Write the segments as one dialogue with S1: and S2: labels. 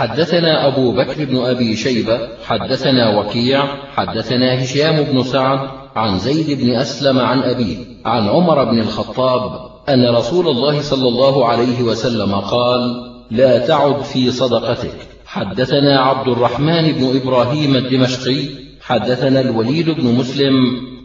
S1: حدثنا أبو بكر بن أبي شيبة حدثنا وكيع حدثنا هشام بن سعد عن زيد بن أسلم عن أبيه عن عمر بن الخطاب أن رسول الله صلى الله عليه وسلم قال لا تعد في صدقتك. حدثنا عبد الرحمن بن إبراهيم الدمشقي حدثنا الوليد بن مسلم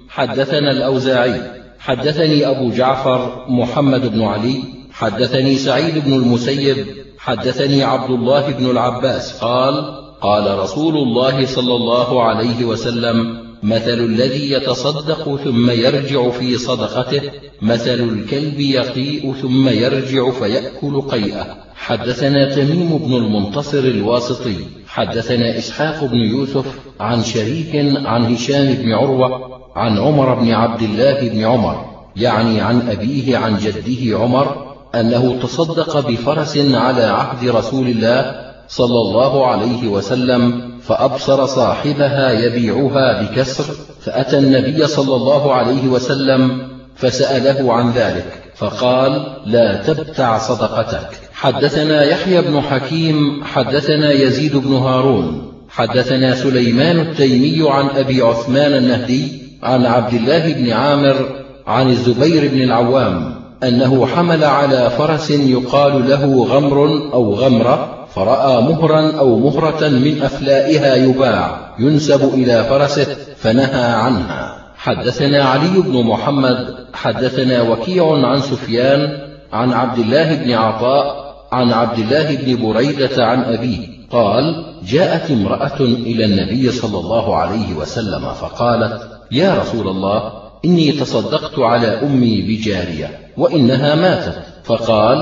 S1: حدثنا الأوزاعي حدثني أبو جعفر محمد بن علي حدثني سعيد بن المسيب حدثني عبد الله بن العباس قال قال رسول الله صلى الله عليه وسلم مثل الذي يتصدق ثم يرجع في صدقته مثل الكلب يقيء ثم يرجع فيأكل قيئة. حدثنا تميم بن المنتصر الواسطي. حدثنا إسحاق بن يوسف عن شريك عن هشام بن عروة عن عمر بن عبد الله بن عمر يعني عن أبيه عن جده عمر أنه تصدق بفرس على عهد رسول الله صلى الله عليه وسلم فأبصر صاحبها يبيعها بكسر فأتى النبي صلى الله عليه وسلم فسأله عن ذلك فقال لا تبتع صدقتك. حدثنا يحيى بن حكيم حدثنا يزيد بن هارون حدثنا سليمان التيمي عن أبي عثمان النهدي عن عبد الله بن عامر عن الزبير بن العوام أنه حمل على فرس يقال له غمر أو غمرة فرأى مهرا أو مهرة من أفلائها يباع ينسب إلى فرسه فنهى عنها. حدثنا علي بن محمد حدثنا وكيع عن سفيان عن عبد الله بن عطاء عن عبد الله بن بريدة عن أبيه قال جاءت امرأة إلى النبي صلى الله عليه وسلم فقالت يا رسول الله إني تصدقت على أمي بجارية وإنها ماتت. فقال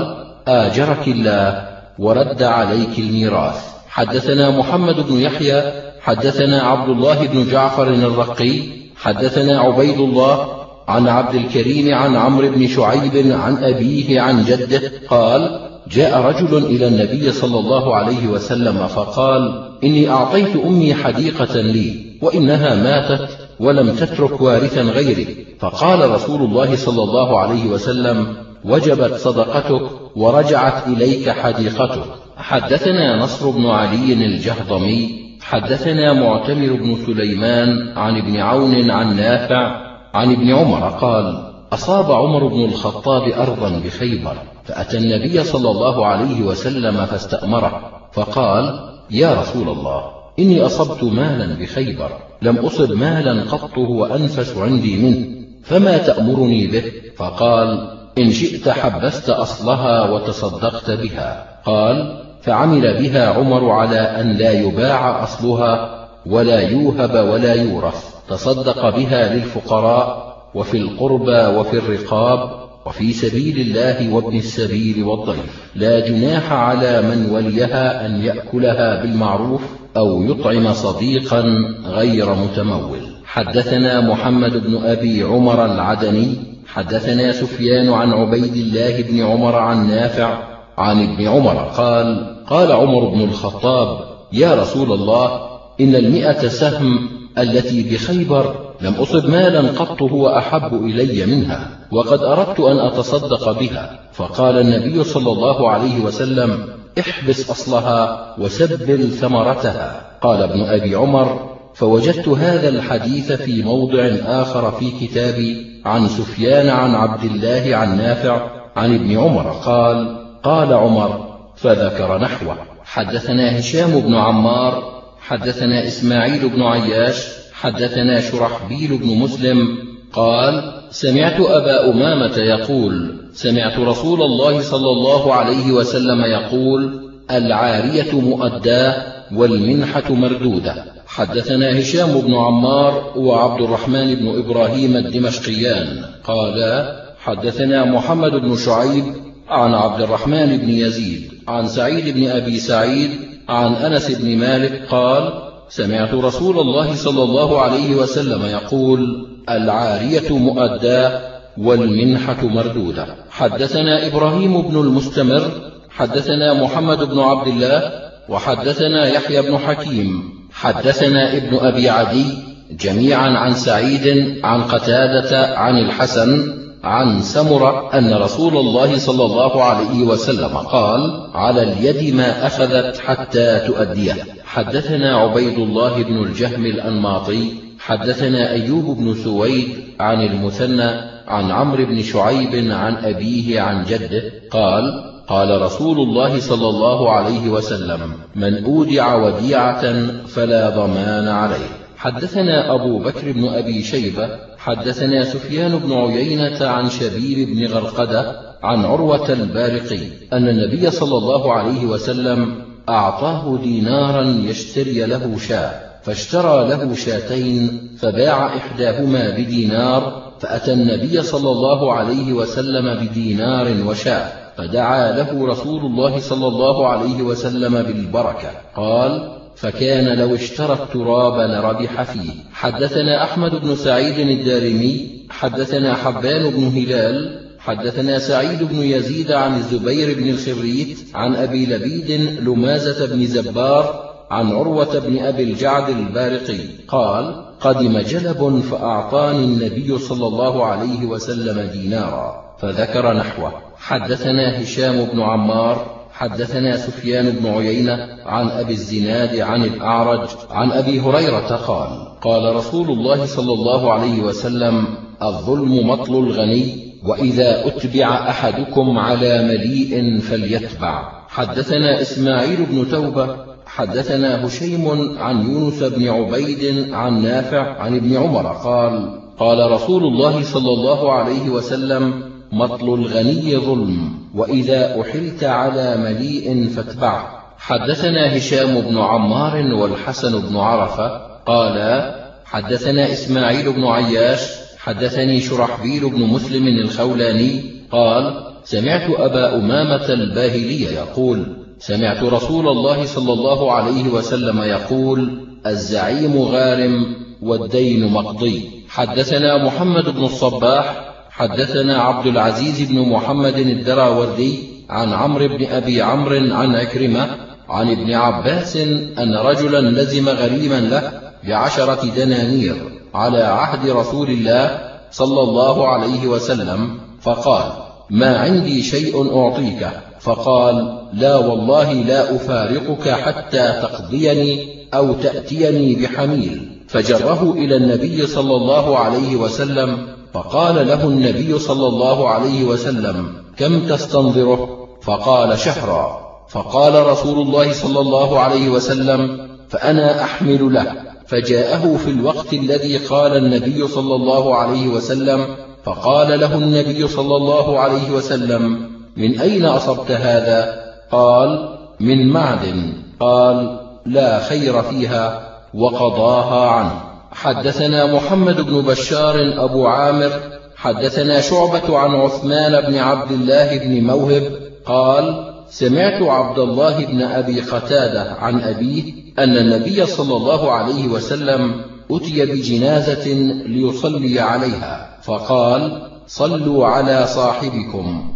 S1: آجرك الله ورد عليك الميراث. حدثنا محمد بن يحيى حدثنا عبد الله بن جعفر الرقي حدثنا عبيد الله عن عبد الكريم عن عمرو بن شعيب عن أبيه عن جده قال جاء رجل إلى النبي صلى الله عليه وسلم فقال إني أعطيت أمي حديقة لي وإنها ماتت. ولم تترك وارثا غيري فقال رسول الله صلى الله عليه وسلم وجبت صدقتك ورجعت إليك حديقتك. حدثنا نصر بن علي الجهضمي حدثنا معتمر بن سليمان عن ابن عون عن نافع عن ابن عمر قال أصاب عمر بن الخطاب أرضا بخيبر فأتى النبي صلى الله عليه وسلم فاستأمره فقال يا رسول الله إني أصبت مالا بخيبر لم أصب مالا قط هو أنفس عندي منه فما تأمرني به؟ فقال إن شئت حبست أصلها وتصدقت بها. قال فعمل بها عمر على أن لا يباع أصلها ولا يوهب ولا يورث. تصدق بها للفقراء وفي القربى وفي الرقاب وفي سبيل الله وابن السبيل والضيف. لا جناح على من وليها أن يأكلها بالمعروف أو يطعم صديقا غير متمول. حدثنا محمد بن أبي عمر العدني حدثنا سفيان عن عبيد الله بن عمر عن نافع عن ابن عمر قال قال عمر بن الخطاب يا رسول الله إن المئة سهم التي بخيبر لم أصب مالا قط هو أحب إلي منها وقد أردت أن أتصدق بها. فقال النبي صلى الله عليه وسلم احبس أصلها وسبل ثمرتها. قال ابن أبي عمر فوجدت هذا الحديث في موضع آخر في كتابي عن سفيان عن عبد الله عن نافع عن ابن عمر. قال قال عمر فذكر نحوه. حدثنا هشام بن عمار حدثنا إسماعيل بن عياش حدثنا شرحبيل بن مسلم قال سمعت أبا أمامة يقول سمعت رسول الله صلى الله عليه وسلم يقول العارية مؤداة والمنحة مردودة. حدثنا هشام بن عمار وعبد الرحمن بن إبراهيم الدمشقيان. قالا حدثنا محمد بن شعيب عن عبد الرحمن بن يزيد عن سعيد بن أبي سعيد عن أنس بن مالك قال سمعت رسول الله صلى الله عليه وسلم يقول العارية مؤداه والمنحة مردودة. حدثنا إبراهيم بن المستمر حدثنا محمد بن عبد الله وحدثنا يحيى بن حكيم. حدثنا ابن أبي عدي جميعا عن سعيد عن قتادة عن الحسن عن سمرة أن رسول الله صلى الله عليه وسلم قال على اليد ما أخذت حتى تؤديه حدثنا عبيد الله بن الجهم الأنماطي حدثنا أيوب بن سويد عن المثنى عن عمرو بن شعيب عن أبيه عن جده قال قال رسول الله صلى الله عليه وسلم من أودع وديعة فلا ضمان عليه. حدثنا أبو بكر بن أبي شيبة حدثنا سفيان بن عيينة عن شبيب بن غرقدة عن عروة البارقي أن النبي صلى الله عليه وسلم أعطاه دينارا يشتري له شاة. فاشترى له شاتين فباع إحداهما بدينار فأتى النبي صلى الله عليه وسلم بدينار وشاة فدعا له رسول الله صلى الله عليه وسلم بالبركة. قال فكان لو اشترى التراب لربح فيه. حدثنا أحمد بن سعيد الدارمي حدثنا حبان بن هلال حدثنا سعيد بن يزيد عن الزبير بن الخريت عن أبي لبيد لمازة بن زبار عن عروة بن أبي الجعد البارقي قال قدم جلب فأعطاني النبي صلى الله عليه وسلم دينارا فذكر نحوه. حدثنا هشام بن عمار حدثنا سفيان بن عيينة عن أبي الزناد عن الأعرج عن أبي هريرة قال قال رسول الله صلى الله عليه وسلم الظلم مطل الغني وإذا أتبع أحدكم على مليء فليتبع. حدثنا إسماعيل بن توبة حدثنا هشيم عن يونس بن عبيد عن نافع عن ابن عمر قال قال رسول الله صلى الله عليه وسلم مطل الغني ظلم وإذا أحلت على مليء فاتبعه. حدثنا هشام بن عمار والحسن بن عرفة قالا حدثنا إسماعيل بن عياش حدثني شرحبيل بن مسلم الخولاني قال سمعت أبا أمامة الباهلي يقول سمعت رسول الله صلى الله عليه وسلم يقول الزعيم غارم والدين مقضي. حدثنا محمد بن الصباح حدثنا عبد العزيز بن محمد الدراوردي عن عمرو بن أبي عمرو عن عكرمة عن ابن عباس أن رجلا لزم غريما له بعشرة دنانير على عهد رسول الله صلى الله عليه وسلم فقال ما عندي شيء أعطيك. فقال لا والله لا أفارقك حتى تقضيني أو تأتيني بحميل. فجره إلى النبي صلى الله عليه وسلم فقال له النبي صلى الله عليه وسلم كم تستنظره؟ فقال شهرا. فقال رسول الله صلى الله عليه وسلم فأنا أحمل له. فجاءه في الوقت الذي قال النبي صلى الله عليه وسلم فقال له النبي صلى الله عليه وسلم من أين أصبت هذا؟ قال من معدن. قال لا خير فيها وقضاها عنه. حدثنا محمد بن بشار أبو عامر حدثنا شعبة عن عثمان بن عبد الله بن موهب قال سمعت عبد الله بن أبي قتادة عن أبيه أن النبي صلى الله عليه وسلم أتي بجنازة ليصلي عليها فقال صلوا على صاحبكم.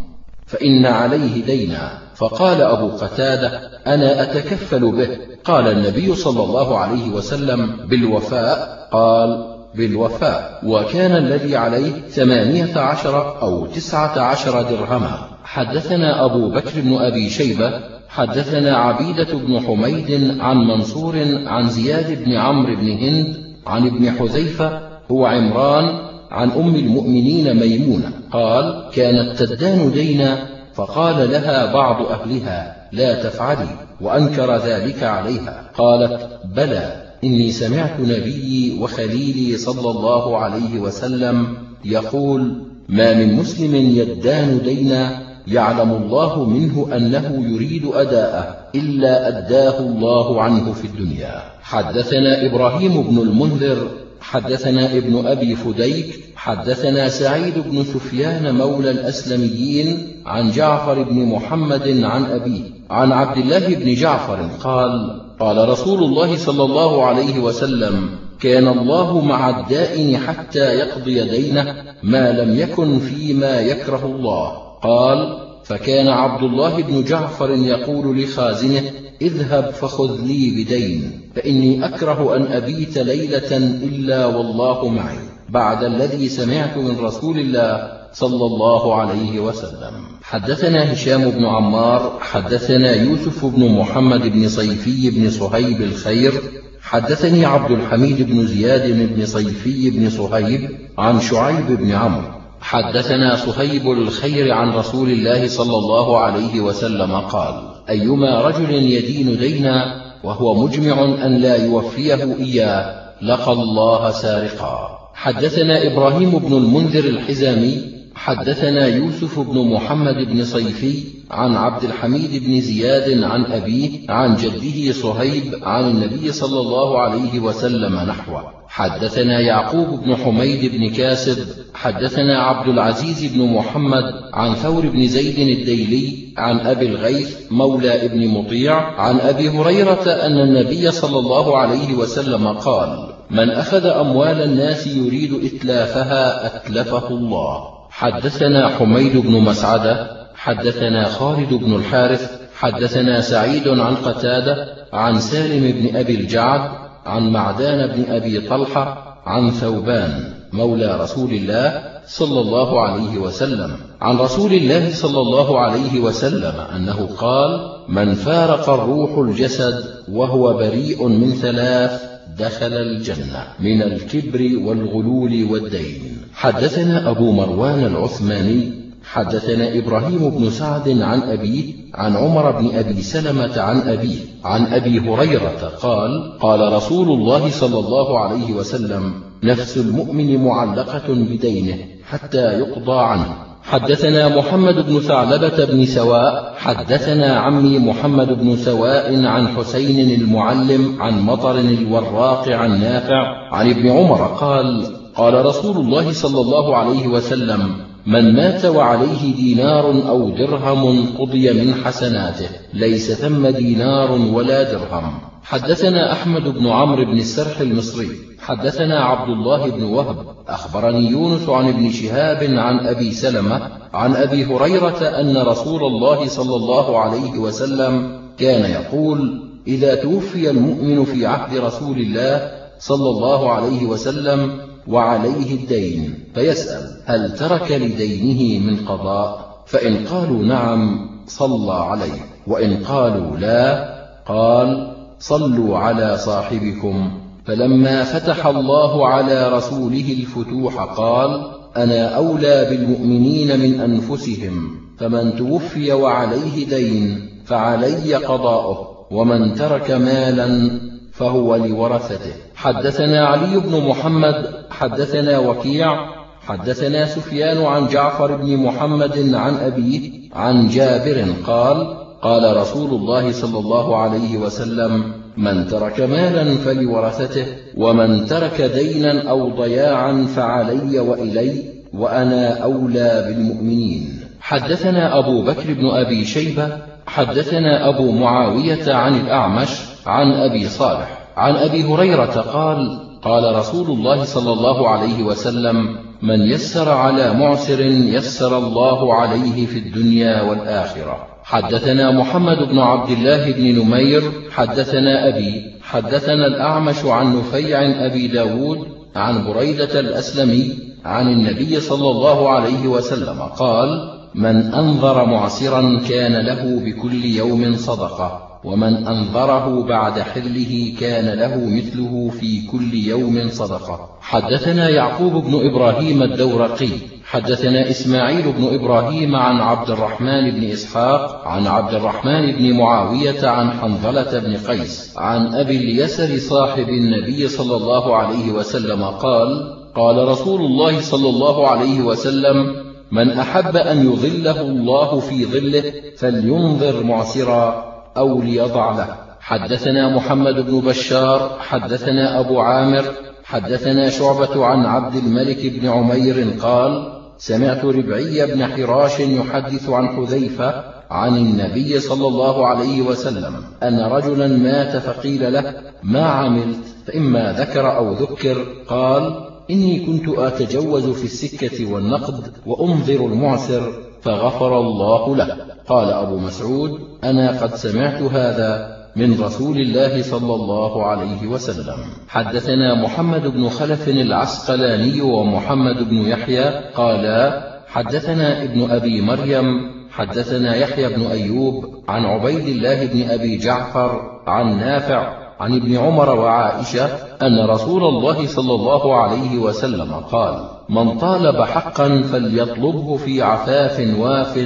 S1: فإن عليه دينا فقال أبو قتادة أنا أتكفل به. قال النبي صلى الله عليه وسلم بالوفاء. قال بالوفاء. وكان الذي عليه ثمانية عشر أو تسعة عشر درهما. حدثنا أبو بكر بن أبي شيبة حدثنا عبيدة بن حميد عن منصور عن زياد بن عمرو بن هند عن ابن حذيفة هو عمران عن أم المؤمنين ميمونة قال كانت تدان دينا فقال لها بعض أهلها لا تفعلي وأنكر ذلك عليها قالت بلى إني سمعت نبيي وخليلي صلى الله عليه وسلم يقول ما من مسلم يدان دينا يعلم الله منه أنه يريد أداءه إلا أداه الله عنه في الدنيا. حدثنا إبراهيم بن المنذر حدثنا ابن أبي فديك حدثنا سعيد بن سفيان مولى الأسلميين عن جعفر بن محمد عن أبيه عن عبد الله بن جعفر قال قال رسول الله صلى الله عليه وسلم كان الله مع الدائن حتى يقضي دينه ما لم يكن فيما يكره الله. قال فكان عبد الله بن جعفر يقول لخازنه اذهب فخذ لي بدين فإني أكره أن أبيت ليلة إلا والله معي بعد الذي سمعت من رسول الله صلى الله عليه وسلم. حدثنا هشام بن عمار حدثنا يوسف بن محمد بن صيفي بن صهيب الخير حدثني عبد الحميد بن زياد بن صيفي بن صهيب عن شعيب بن عمرو. حدثنا صهيب الخير عن رسول الله صلى الله عليه وسلم قال أيما رجل يدين دينا وهو مجمع أن لا يوفيه إياه لقى الله سارقا. حدثنا إبراهيم بن المنذر الحزامي حدثنا يوسف بن محمد بن صيفي عن عبد الحميد بن زياد عن أبيه عن جده صهيب عن النبي صلى الله عليه وسلم نحوه. حدثنا يعقوب بن حميد بن كاسب حدثنا عبد العزيز بن محمد عن ثور بن زيد الديلي عن أبي الغيث مولى ابن مطيع عن أبي هريرة أن النبي صلى الله عليه وسلم قال من أخذ أموال الناس يريد إتلافها أتلفه الله. حدثنا حميد بن مسعدة حدثنا خالد بن الحارث حدثنا سعيد عن قتادة عن سالم بن أبي الجعد عن معدان بن أبي طلحة عن ثوبان مولى رسول الله صلى الله عليه وسلم. عن رسول الله صلى الله عليه وسلم أنه قال من فارق الروح الجسد وهو بريء من ثلاث دخل الجنة من الكبر والغلول والدين. حدثنا أبو مروان العثماني حدثنا إبراهيم بن سعد عن أبيه عن عمر بن أبي سلمة عن أبيه عن أبي هريرة قال قال رسول الله صلى الله عليه وسلم نفس المؤمن معلقة بدينه حتى يقضى عنه. حدثنا محمد بن ثعلبة بن سواء حدثنا عمي محمد بن سواء عن حسين المعلم عن مطر الوراق عن نافع عن ابن عمر قال قال رسول الله صلى الله عليه وسلم من مات وعليه دينار أو درهم قضي من حسناته ليس ثم دينار ولا درهم. حدثنا أحمد بن عمرو بن السرح المصري حدثنا عبد الله بن وهب أخبرني يونس عن ابن شهاب عن أبي سلمة عن أبي هريرة أن رسول الله صلى الله عليه وسلم كان يقول إذا توفي المؤمن في عهد رسول الله صلى الله عليه وسلم وعليه الدين فيسأل هل ترك لدينه من قضاء؟ فإن قالوا نعم صلى عليه وإن قالوا لا قال صلوا على صاحبكم. فلما فتح الله على رسوله الفتوح قال أنا أولى بالمؤمنين من أنفسهم فمن توفي وعليه دين فعلي قضاؤه ومن ترك مالا فهو لورثته. حدثنا علي بن محمد حدثنا وكيع حدثنا سفيان عن جعفر بن محمد عن أبيه عن جابر قال قال رسول الله صلى الله عليه وسلم من ترك مالا فلورثته ومن ترك دينا أو ضياعا فعلي وإلي وأنا أولى بالمؤمنين. حدثنا أبو بكر بن أبي شيبة حدثنا أبو معاوية عن الأعمش عن أبي صالح عن أبي هريرة قال قال رسول الله صلى الله عليه وسلم من يسر على معسر يسر الله عليه في الدنيا والآخرة. حدثنا محمد بن عبد الله بن نمير حدثنا أبي حدثنا الأعمش عن نفيع أبي داود عن بريدة الأسلمي عن النبي صلى الله عليه وسلم قال من أنظر معسرا كان له بكل يوم صدقة. ومن أنظره بعد حله كان له مثله في كل يوم صدقة. حدثنا يعقوب بن إبراهيم الدورقي. حدثنا إسماعيل بن إبراهيم عن عبد الرحمن بن إسحاق عن عبد الرحمن بن معاوية عن حنظلة بن قيس عن أبي اليسر صاحب النبي صلى الله عليه وسلم قال قال رسول الله صلى الله عليه وسلم من أحب أن يظله الله في ظله فلينظر معسرا. أو ليضع له. حدثنا محمد بن بشار حدثنا أبو عامر حدثنا شعبة عن عبد الملك بن عمير قال سمعت ربعي بن حراش يحدث عن حذيفة عن النبي صلى الله عليه وسلم أن رجلا مات فقيل له ما عملت؟ فإما ذكر أو ذكر. قال إني كنت أتجوز في السكة والنقد وأنظر المعسر. فغفر الله له. قال أبو مسعود أنا قد سمعت هذا من رسول الله صلى الله عليه وسلم. حدثنا محمد بن خلف العسقلاني ومحمد بن يحيى قالا حدثنا ابن أبي مريم حدثنا يحيى بن أيوب عن عبيد الله بن أبي جعفر عن نافع عن ابن عمر وعائشة أن رسول الله صلى الله عليه وسلم قال من طالب حقا فليطلبه في عفاف واف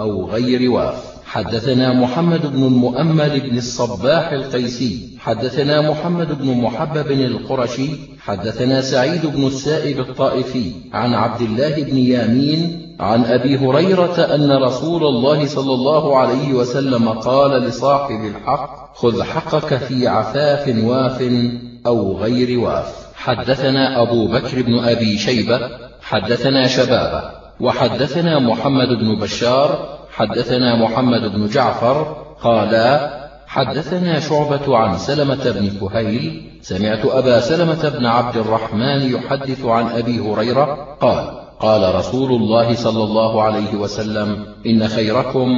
S1: أو غير واف. حدثنا محمد بن المؤمل بن الصباح القيسي حدثنا محمد بن محبب القرشي حدثنا سعيد بن السائب الطائفي عن عبد الله بن يامين عن أبي هريرة أن رسول الله صلى الله عليه وسلم قال لصاحب الحق خذ حقك في عفاف واف أو غير واف. حدثنا أبو بكر بن أبي شيبة حدثنا شبابة وحدثنا محمد بن بشار حدثنا محمد بن جعفر قالا حدثنا شعبة عن سلمة بن كهيل سمعت أبا سلمة بن عبد الرحمن يحدث عن أبي هريرة قال قال رسول الله صلى الله عليه وسلم إن خيركم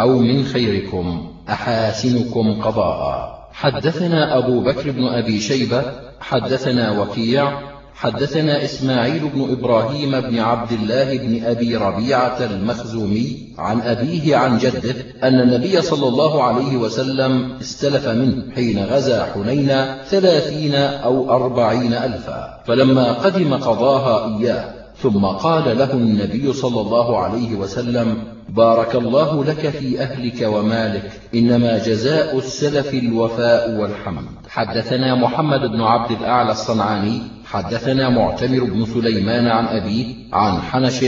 S1: أو من خيركم أحاسنكم قضاء. حدثنا أبو بكر بن أبي شيبة حدثنا وكيع حدثنا إسماعيل بن إبراهيم بن عبد الله بن أبي ربيعة المخزومي عن أبيه عن جده أن النبي صلى الله عليه وسلم استلف منه حين غزا حنين ثلاثين أو أربعين ألفا. فلما قدم قضاها إياه ثم قال له النبي صلى الله عليه وسلم بارك الله لك في أهلك ومالك إنما جزاء السلف الوفاء والحمد. حدثنا محمد بن عبد الأعلى الصنعاني حدثنا معتمر بن سليمان عن أبيه عن حنش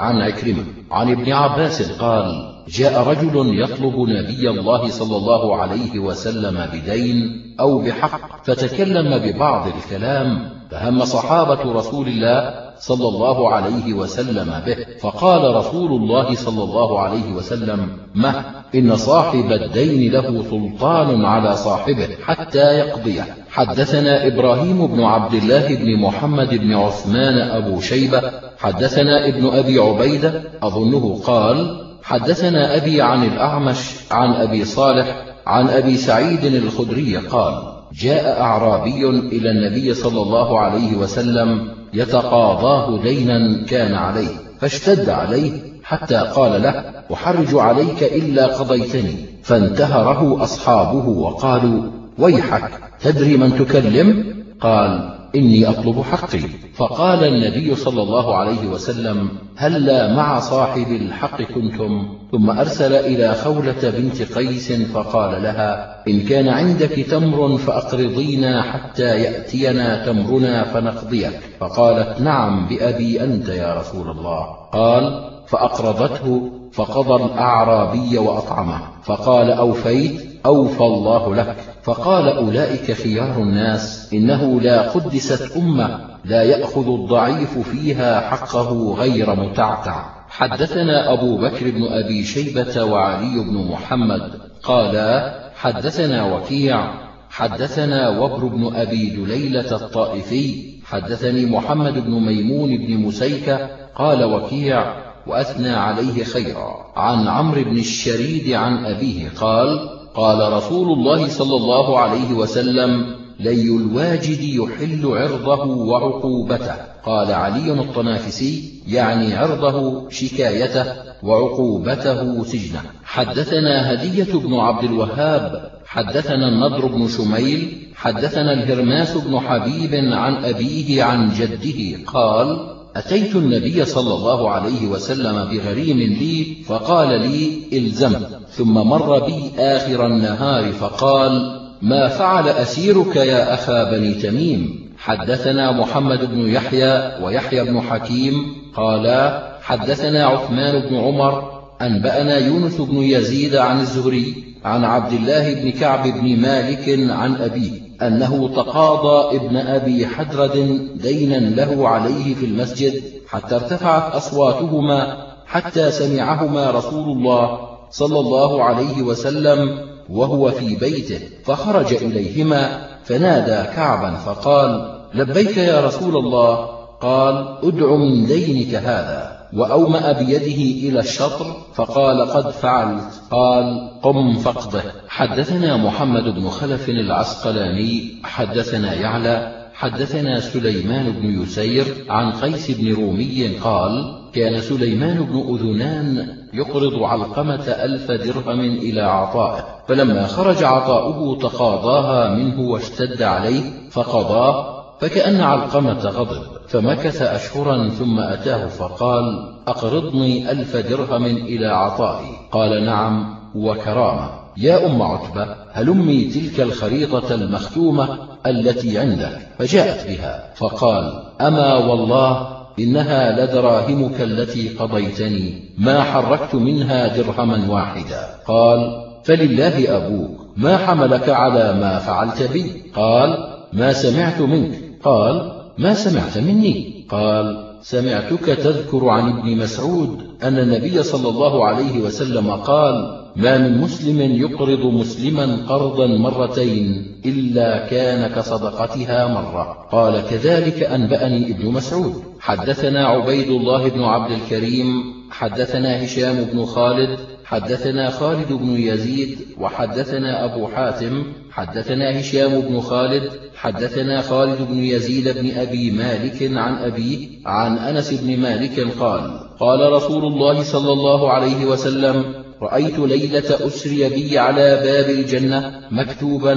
S1: عن عكرمة عن ابن عباس قال جاء رجل يطلب نبي الله صلى الله عليه وسلم بدين أو بحق فتكلم ببعض الكلام فهم صحابة رسول الله صلى الله عليه وسلم به. فقال رسول الله صلى الله عليه وسلم مه إن صاحب الدين له سلطان على صاحبه حتى يقضيه. حدثنا إبراهيم بن عبد الله بن محمد بن عثمان أبو شيبة. حدثنا ابن أبي عبيدة أظنه قال حدثنا أبي عن الأعمش عن أبي صالح عن أبي سعيد الخدري قال جاء أعرابي إلى النبي صلى الله عليه وسلم يتقاضاه دينا كان عليه فاشتد عليه حتى قال له أحرج عليك إلا قضيتني. فانتهره أصحابه وقالوا ويحك تدري من تكلم؟ قال إني أطلب حقي. فقال النبي صلى الله عليه وسلم هلا مع صاحب الحق كنتم. ثم أرسل إلى خولة بنت قيس فقال لها إن كان عندك تمر فأقرضينا حتى يأتينا تمرنا فنقضيك. فقالت نعم بأبي أنت يا رسول الله. قال فأقرضته فقضى الأعرابي وأطعمه. فقال أوفيت؟ أوفى الله لك. فقال أولئك خيار الناس إنه لا قدست أمة لا يأخذ الضعيف فيها حقه غير متعتع. حدثنا أبو بكر بن أبي شيبة وعلي بن محمد قالا حدثنا وكيع حدثنا وبر بن أبي دليلة الطائفي حدثني محمد بن ميمون بن مسيكة قال وكيع وأثنى عليه خيرا. عن عمرو بن الشريد عن أبيه قال قال رسول الله صلى الله عليه وسلم لي الواجد يحل عرضه وعقوبته. قال علي الطنافسي يعني عرضه شكايته وعقوبته سجنه. حدثنا هدية بن عبد الوهاب حدثنا النضر بن شميل حدثنا الهرماس بن حبيب عن أبيه عن جده قال أتيت النبي صلى الله عليه وسلم بغريم لي فقال لي إلزم ثم مر بي آخر النهار فقال ما فعل أسيرك يا أخا بني تميم؟ حدثنا محمد بن يحيى ويحيى بن حكيم قالا حدثنا عثمان بن عمر أنبأنا يونس بن يزيد عن الزهري عن عبد الله بن كعب بن مالك عن أبيه. أنه تقاضى ابن أبي حدرد دينا له عليه في المسجد حتى ارتفعت أصواتهما حتى سمعهما رسول الله صلى الله عليه وسلم وهو في بيته فخرج إليهما فنادى كعبا فقال لبيك يا رسول الله. قال أدع من دينك هذا. وأومأ بيده إلى الشطر فقال قد فعلت. قال قم فاقضه حدثنا محمد بن خلف العسقلاني حدثنا يعلى حدثنا سليمان بن يسير عن قيس بن رومي قال كان سليمان بن أذنان يقرض علقمة ألف درهم إلى عطائه فلما خرج عطاؤه تقاضاها منه واشتد عليه فقضاه فكأن علقمة غضب فمكث أشهرا ثم أتاه فقال أقرضني ألف درهم إلى عطائي. قال نعم وكرامة. يا أم عتبة هلمي تلك الخريطة المختومة التي عندك؟ فجاءت بها فقال أما والله إنها لدراهمك التي قضيتني ما حركت منها درهما واحدا. قال فلله أبوك ما حملك على ما فعلت بي؟ قال ما سمعت منك. قال ما سمعت مني؟ قال سمعتك تذكر عن ابن مسعود أن النبي صلى الله عليه وسلم قال ما من مسلم يقرض مسلما قرضا مرتين إلا كان كصدقتها مرة. قال كذلك أنبأني ابن مسعود. حدثنا عبيد الله بن عبد الكريم حدثنا هشام بن خالد حدثنا خالد بن يزيد وحدثنا أبو حاتم حدثنا هشام بن خالد حدثنا خالد بن يزيد بن أبي مالك عن أبيه عن أنس بن مالك قال قال رسول الله صلى الله عليه وسلم رأيت ليلة أسري بي على باب الجنة مكتوبا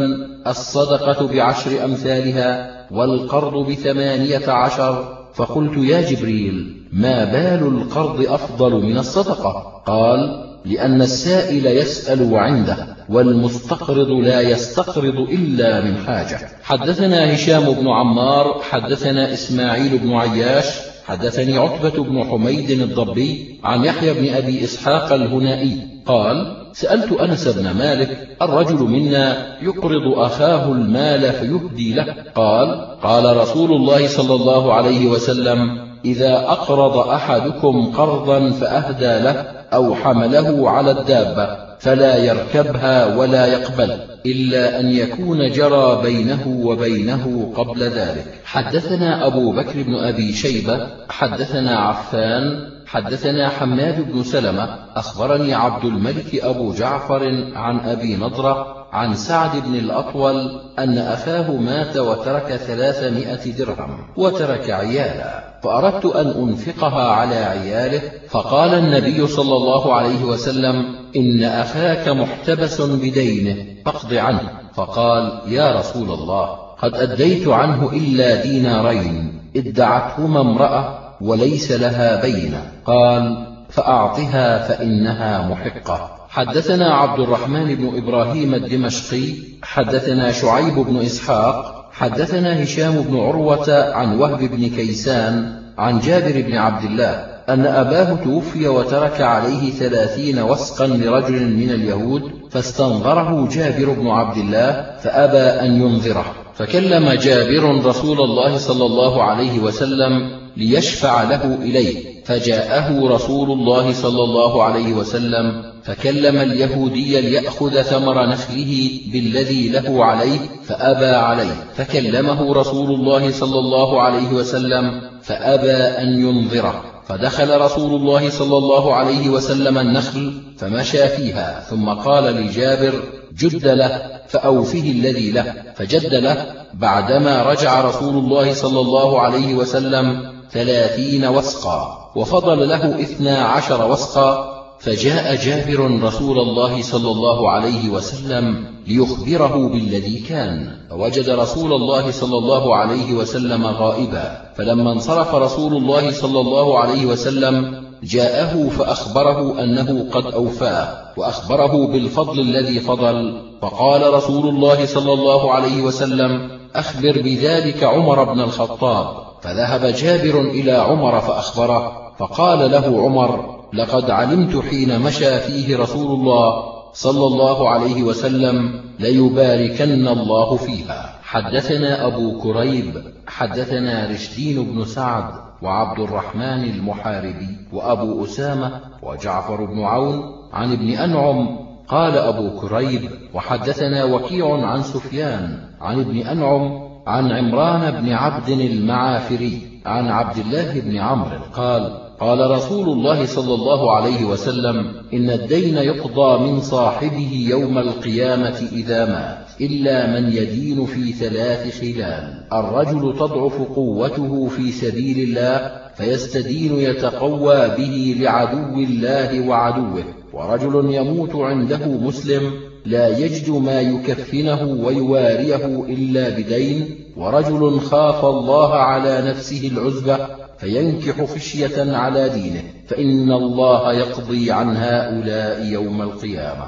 S1: الصدقة بعشر أمثالها والقرض بثمانية عشر. فقلت يا جبريل ما بال القرض أفضل من الصدقة؟ قال لأن السائل يسأل وعنده والمستقرض لا يستقرض إلا من حاجة. حدثنا هشام بن عمار حدثنا إسماعيل بن عياش حدثني عتبة بن حميد الضبي عن يحيى بن أبي إسحاق الهنائي قال سألت أنس بن مالك الرجل منا يقرض أخاه المال فيهدي له؟ قال قال رسول الله صلى الله عليه وسلم إذا أقرض أحدكم قرضا فأهدى له أو حمله على الدابة فلا يركبها ولا يقبل إلا أن يكون جرى بينه وبينه قبل ذلك. حدثنا أبو بكر بن أبي شيبة حدثنا عفان حدثنا حماد بن سلمة أخبرني عبد الملك أبو جعفر عن أبي نضرة عن سعد بن الأطول أن أخاه مات وترك ثلاثمائة درهم وترك عيالا فأردت أن أنفقها على عياله فقال النبي صلى الله عليه وسلم إن أخاك محتبس بدينه فاقض عنه. فقال يا رسول الله قد أديت عنه إلا دينارين ادعتهما امرأة وليس لها بين. قال فأعطها فإنها محقة. حدثنا عبد الرحمن بن إبراهيم الدمشقي حدثنا شعيب بن إسحاق حدثنا هشام بن عروة عن وهب بن كيسان عن جابر بن عبد الله أن أباه توفي وترك عليه ثلاثين وسقا لرجل من اليهود فاستنظره جابر بن عبد الله فأبى أن ينظره فكلم جابر رسول الله صلى الله عليه وسلم ليشفع له إليه. فجاءه رسول الله صلى الله عليه وسلم فكلم اليهودي ليأخذ ثمر نخله بالذي له عليه فأبى عليه. فكلمه رسول الله صلى الله عليه وسلم فأبى أن ينظره. فدخل رسول الله صلى الله عليه وسلم النخل فمشى فيها ثم قال لجابر جد له فأوفه الذي له. فجد له بعدما رجع رسول الله صلى الله عليه وسلم ثلاثين وسقا وفضل له اثنا عشر وسقا فجاء جابر رسول الله صلى الله عليه وسلم ليخبره بالذي كان فوجد رسول الله صلى الله عليه وسلم غائبا. فلما انصرف رسول الله صلى الله عليه وسلم جاءه فأخبره أنه قد أوفاه وأخبره بالفضل الذي فضل. فقال رسول الله صلى الله عليه وسلم أخبر بذلك عمر بن الخطاب. فذهب جابر إلى عمر فأخبره فقال له عمر لقد علمت حين مشى فيه رسول الله صلى الله عليه وسلم ليباركن الله فيها. حدثنا أبو كريب حدثنا رشدين بن سعد وعبد الرحمن المحاربي وأبو أسامة وجعفر بن عون عن ابن أنعم قال أبو كريب وحدثنا وكيع عن سفيان عن ابن أنعم عن عمران بن عبد المعافري عن عبد الله بن عمرو قال قال رسول الله صلى الله عليه وسلم إن الدين يقضى من صاحبه يوم القيامة إذا مات إلا من يدين في ثلاث خلال. الرجل تضعف قوته في سبيل الله فيستدين يتقوى به لعدو الله وعدوه. ورجل يموت عنده مسلم لا يجد ما يكفنه ويواريه إلا بدين. ورجل خاف الله على نفسه العزبة فينكح خشية على دينه فإن الله يقضي عن هؤلاء يوم القيامة.